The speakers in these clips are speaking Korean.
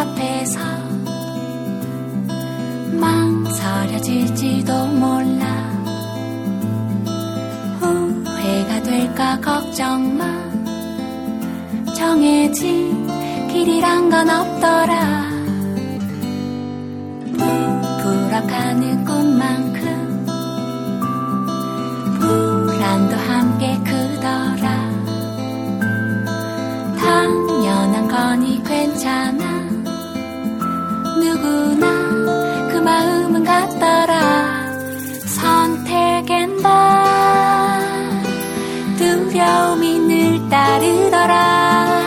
앞에서 망설여질지도 몰라. 후회가 될까 걱정 마. 정해진 길이란 건 없더라. 부풀어가는 꿈만큼 불안도 함께 크더라. 당연한 거니 괜찮아. 누구나 그 마음은 같더라. 선택엔 다. 두려움이 늘 따르더라.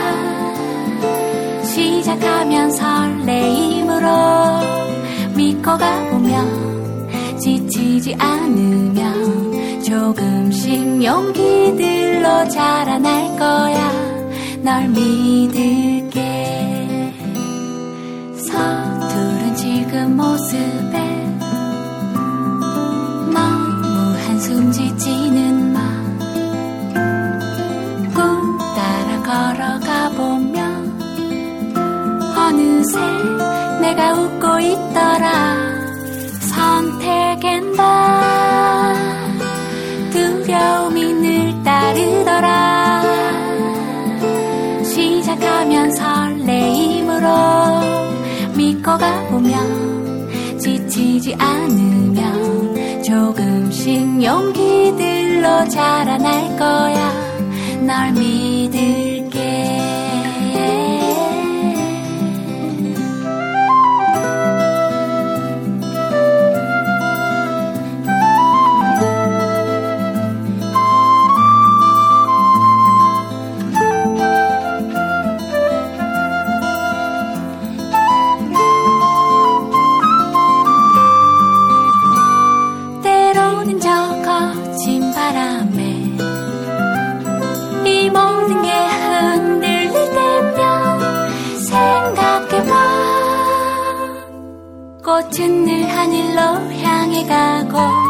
시작하면 설레임으로 믿고 가보면 지치지 않으면 조금씩 용기들로 자라날 거야. 널 믿을게 모습에 너무 한숨 짓지는 마. 꾹 따라 걸어가 보면 어느새 내가 웃고 있더라. 선택엔 다 두려움이 늘 따르더라. 시작하면 설레임으로 믿고 가보면 지치지 않으면 조금씩 용기들로 자라날 거야. 널 믿을 꽃은 늘 하늘로 향해 가고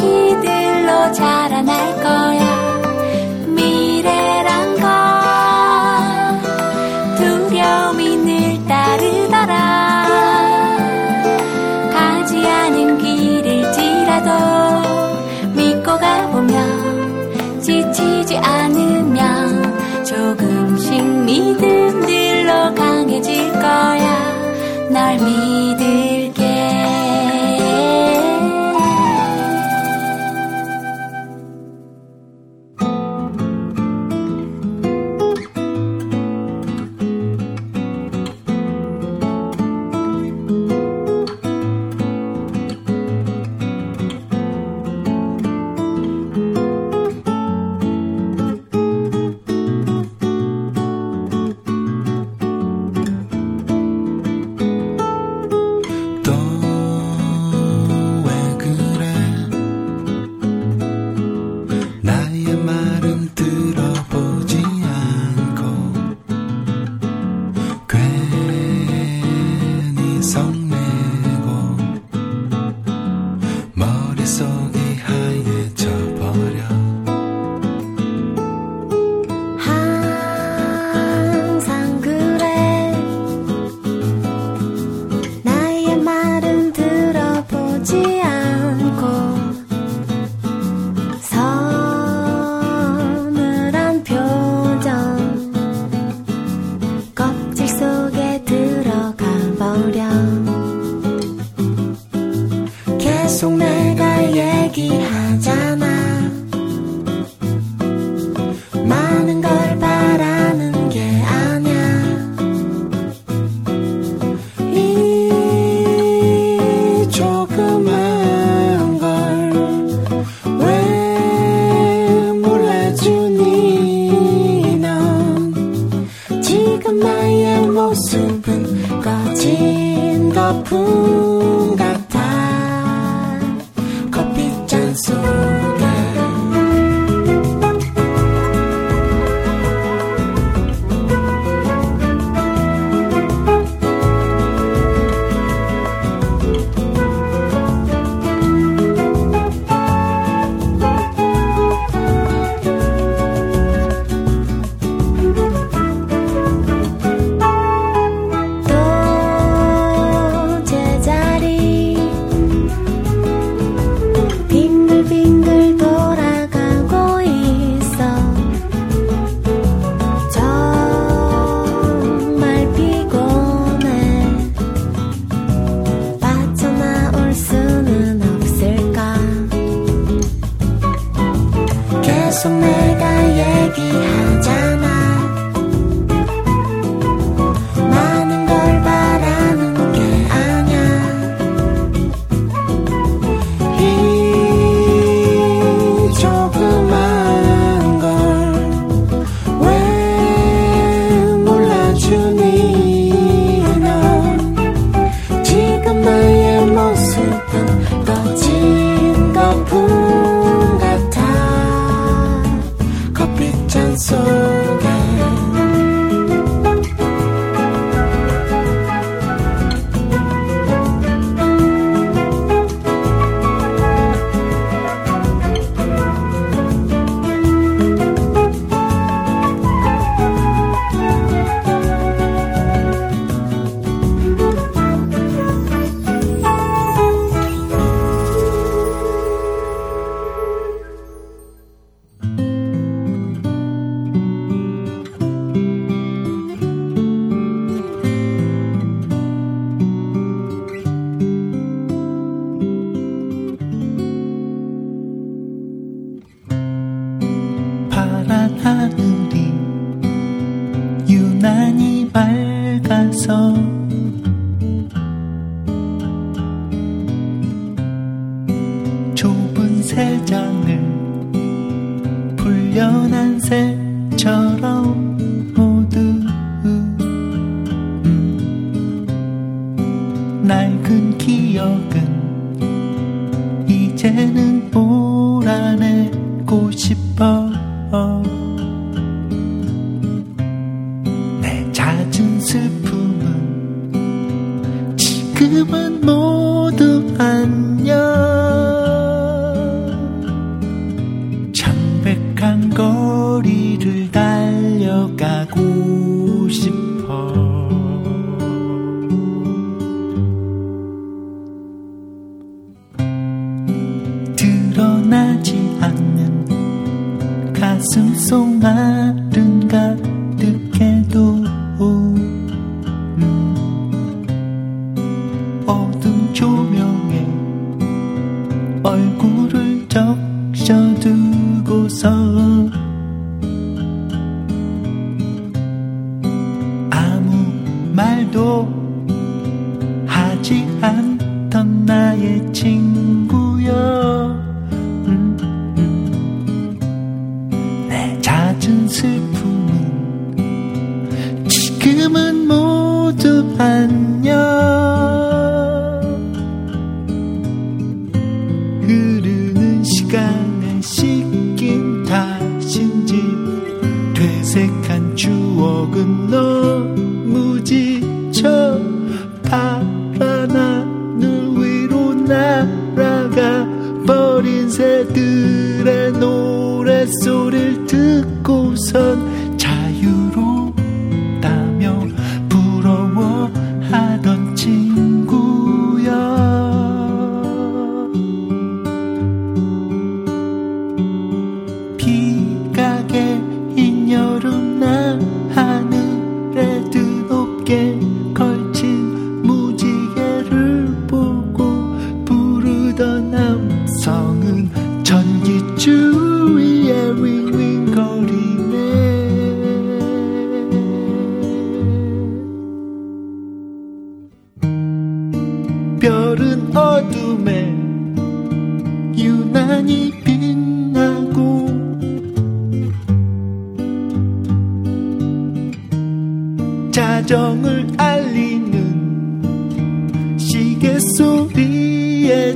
용기들로 자라날 거야 파란 하늘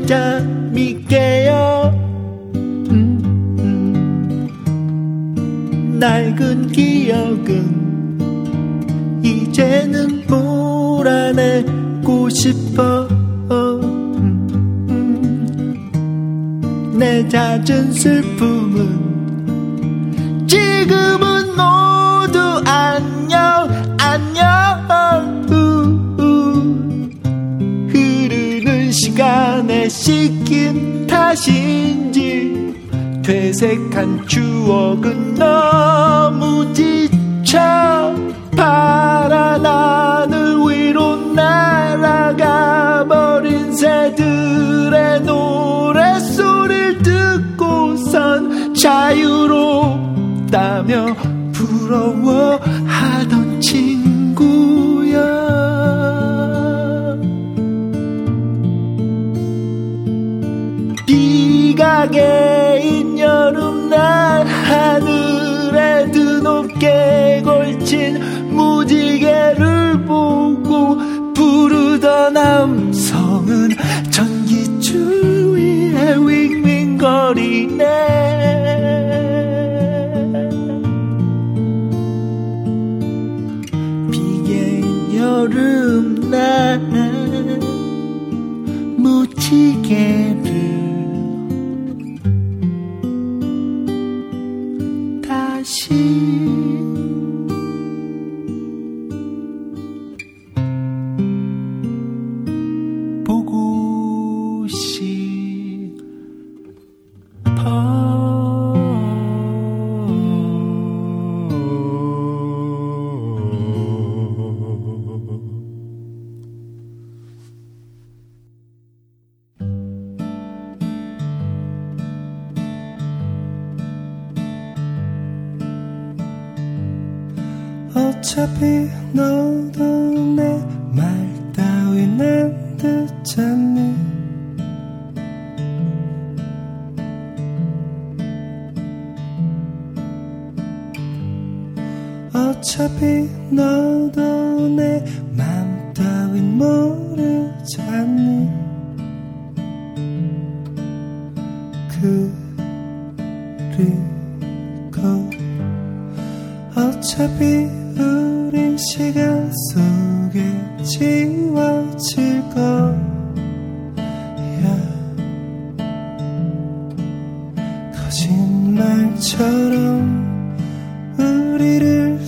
잠이 깨요. 음, 음. 낡은 기억은 이제는 불안해고 싶어. 음, 내 잦은 슬픔은 지금 시킨 탓인지 퇴색한 추억은 너무 지쳐 바라나는 위로 날아가 버린 새들의 노랫소리를 듣고선 자유롭다며 부러워하던 무지하게 여름 날 하늘에 드높게 걸친 무지개를 보고 부르던 남성은 전기줄 위에 윙윙거리네. 비개인 여름날 무지개 거짓말처럼 우리를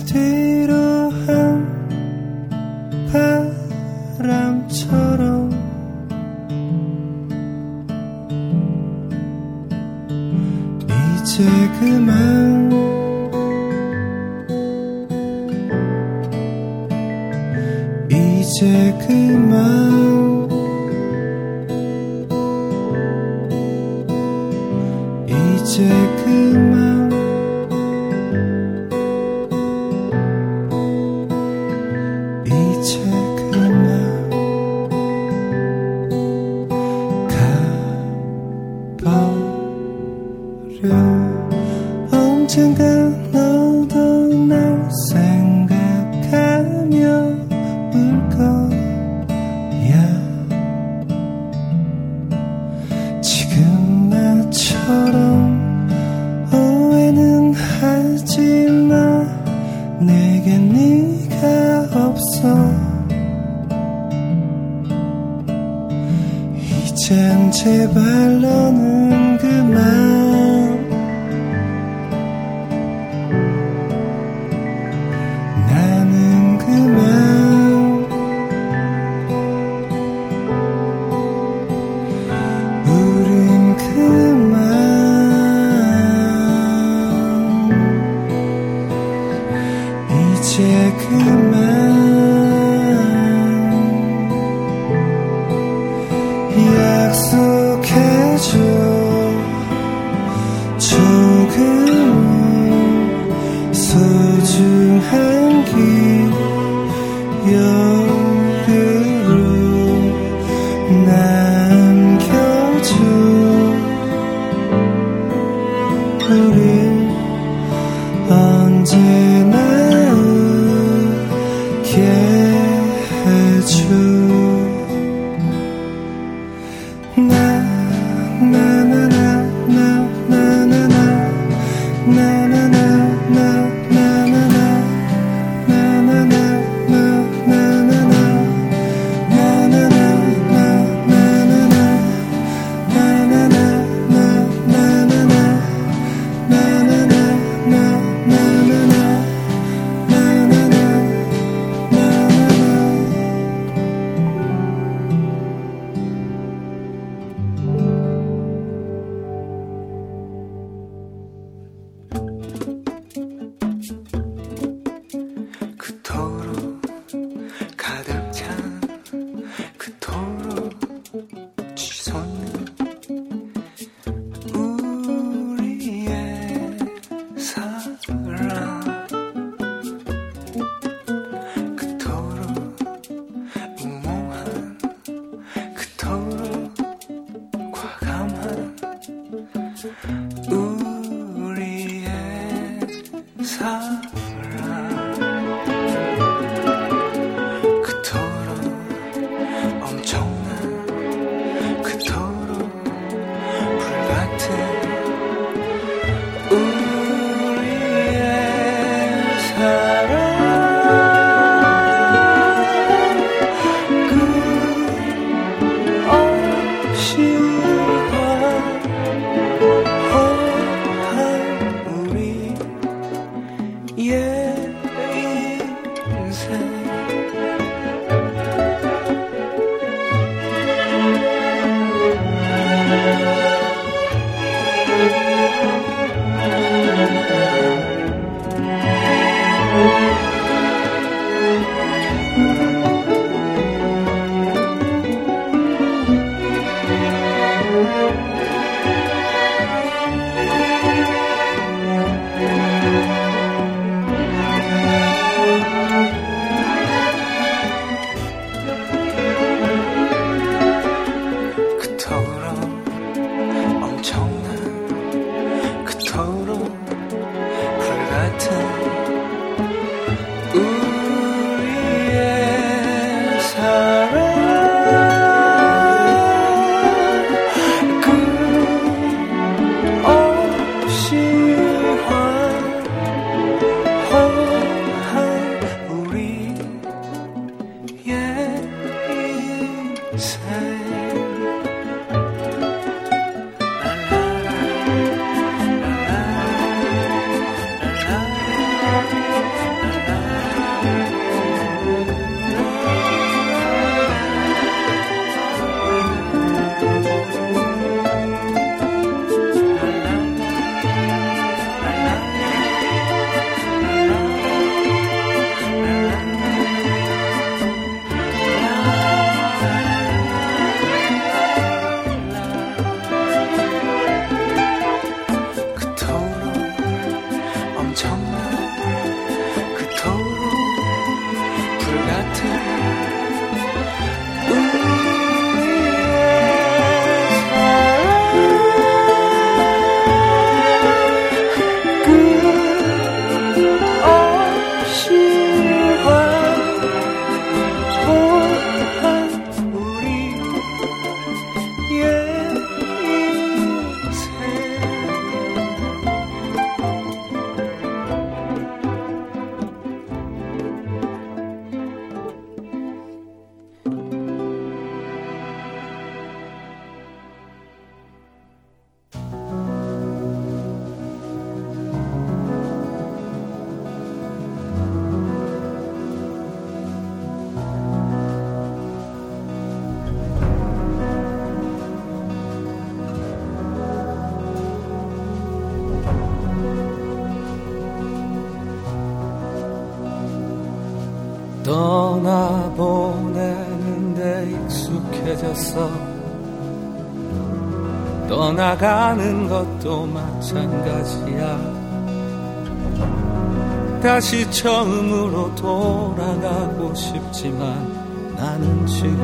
다시 처음으로 돌아가고 싶지만 나는 지금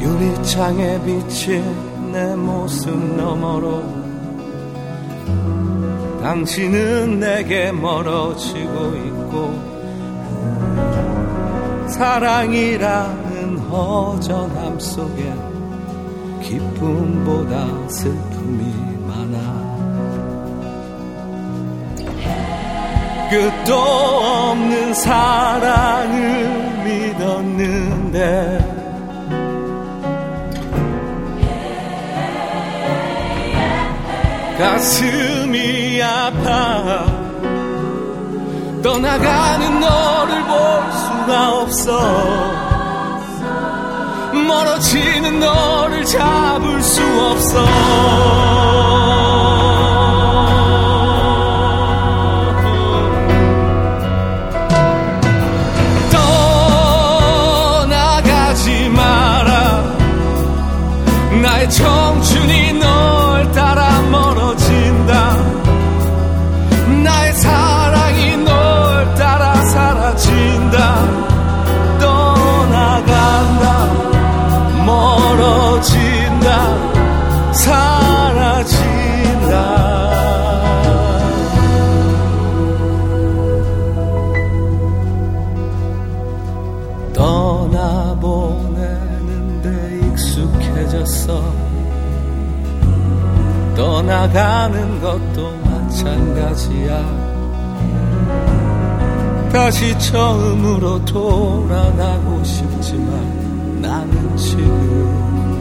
유리창에 비친 내 모습 너머로 당신은 내게 멀어지고 있고 사랑이라는 허전함 속에 기쁨보다 슬픔이 끝도 없는 사랑을 믿었는데. 가슴이 아파. 떠나가는 너를 볼 수가 없어. 멀어지는 너를 잡을 수 없어 사라진다. 떠나보내는데 익숙해졌어 떠나가는 것도 마찬가지야. 다시 처음으로 돌아가고 싶지만 나는 지금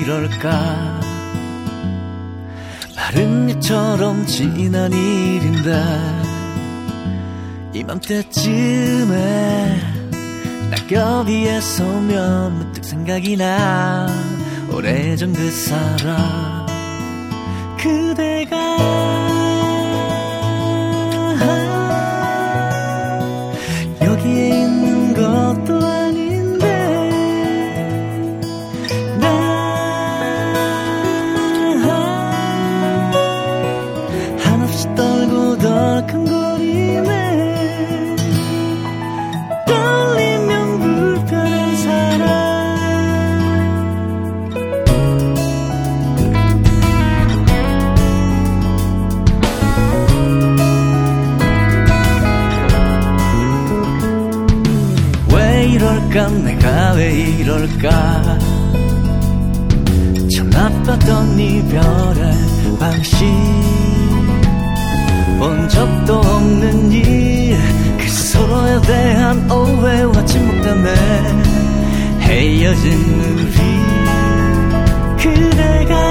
이럴까? 마른 이처럼 지난 일인데 이맘때쯤에 낙엽 위에 서면 문득 생각이 나. 오래전 그 사람 그대 참 나빴던 이별의 방식. 본 적도 없는 일 그 서로에 대한 오해와 침묵 때문에 헤어진 우리. 그대가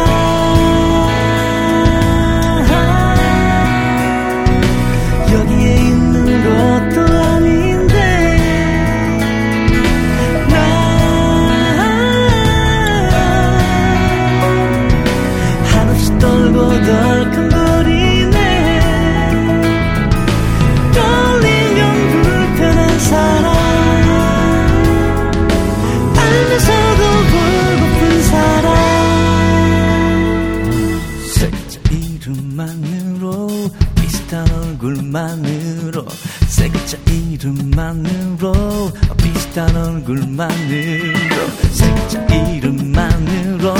얼굴만으로 색자 이름만으로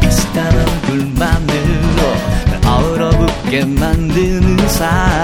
비슷한 얼굴만으로 날 얼어붙게 만드는 사람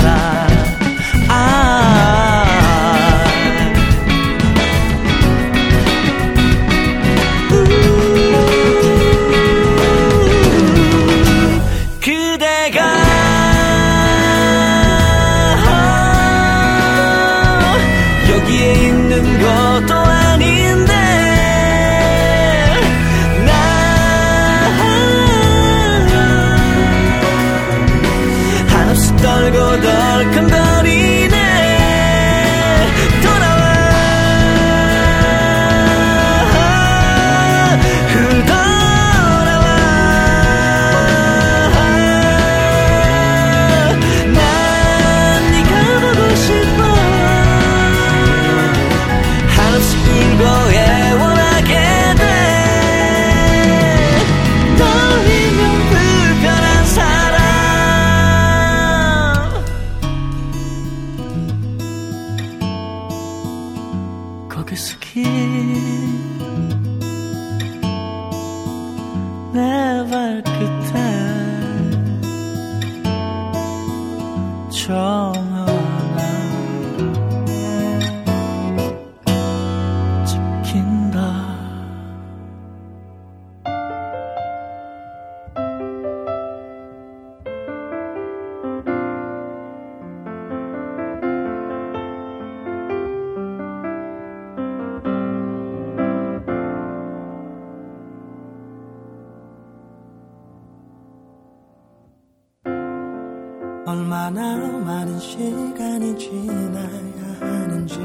시간이 지나야 하는지.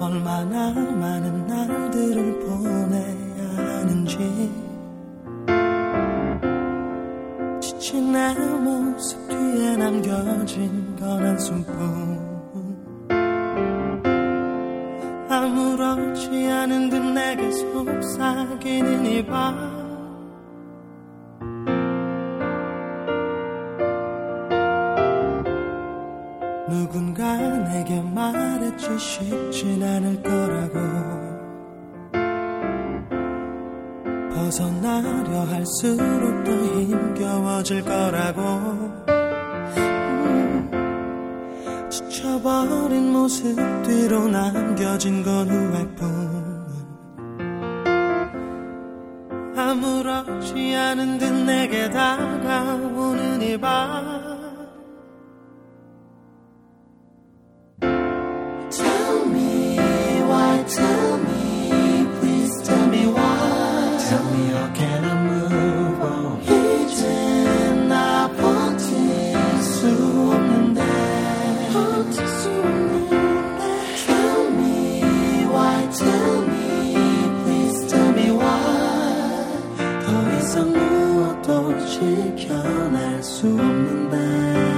얼마나 많은 날들을 보내야 하는지. 지친 내 모습 뒤에 남겨진 건 한숨뿐. 아무렇지 않은 듯 내게 속삭이는 이밤. 세상 무엇도 지켜낼 수 없는데.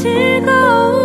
几个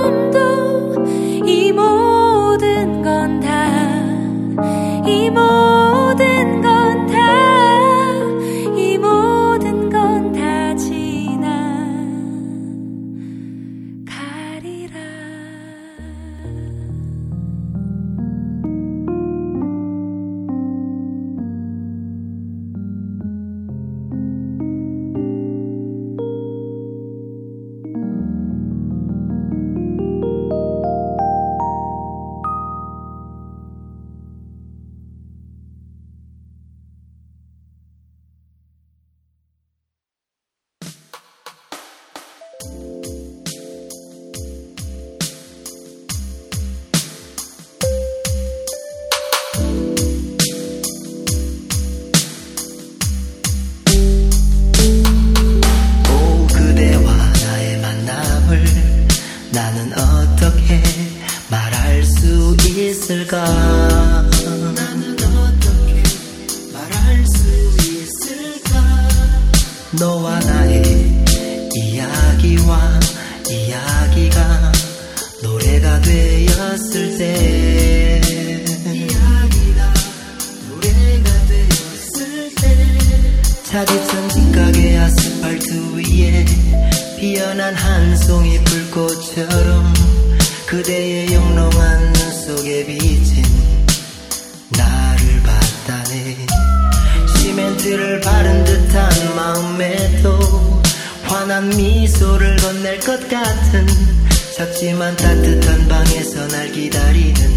있을까? 말할 수 있을까? 너와 나의 이야기와 이야기가 노래가 되었을 때 이야기가 노래가 되었을 때 차디찬 진가게 아스팔트 위에 피어난 한 송이 것 같은 작지만 따뜻한 방에서 날 기다리는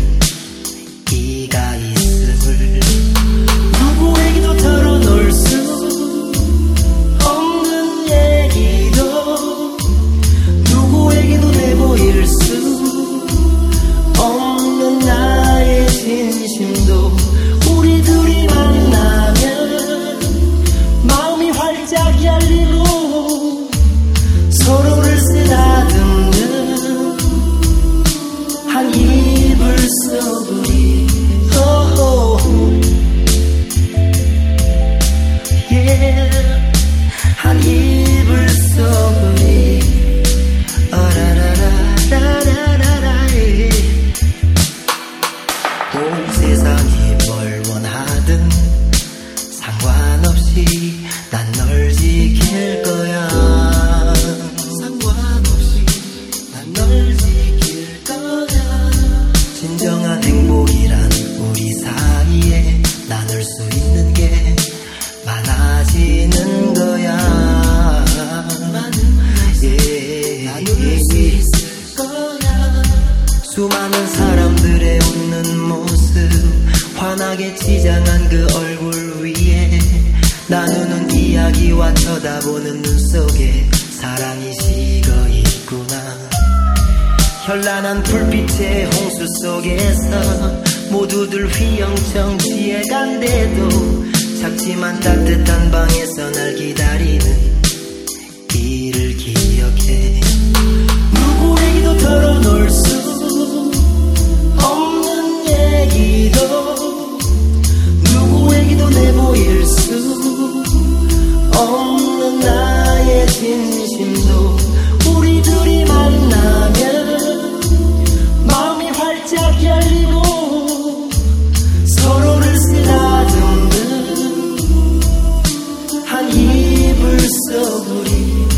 seu guri.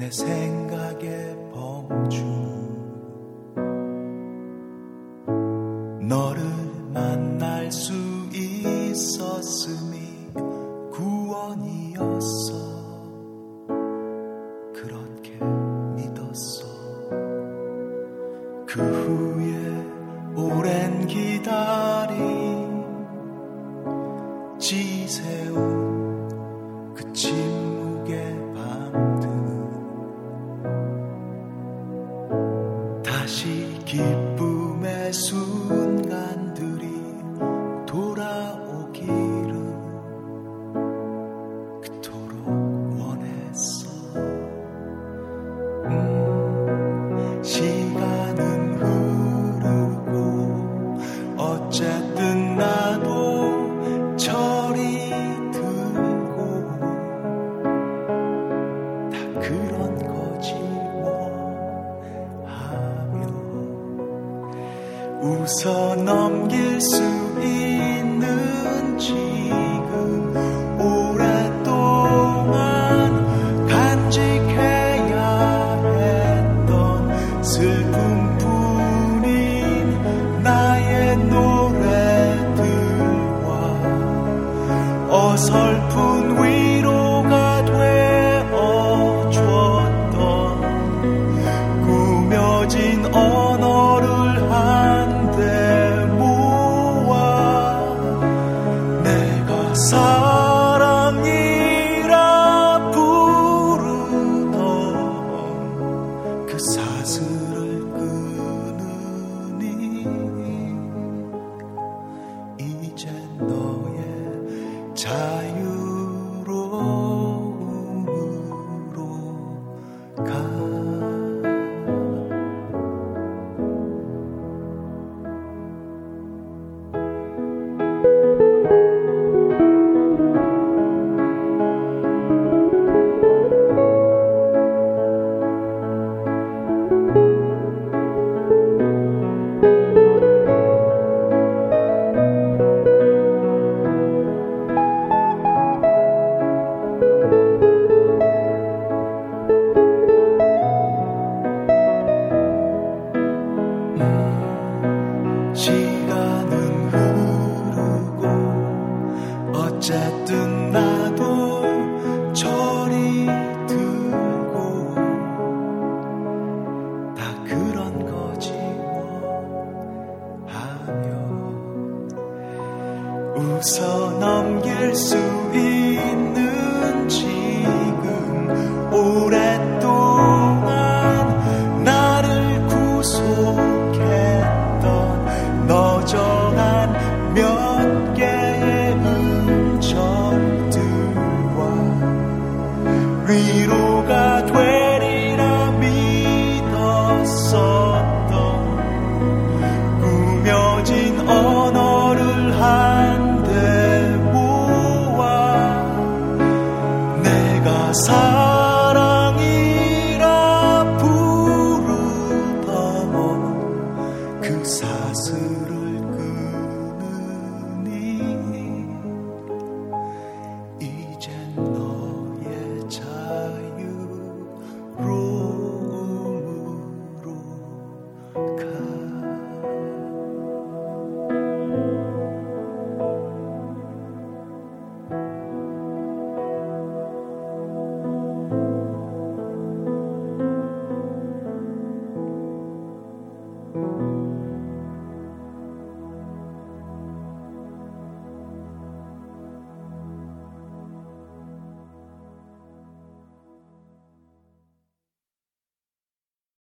내 생각의 범주 서슬픈 위로 웃어 넘길 수 있는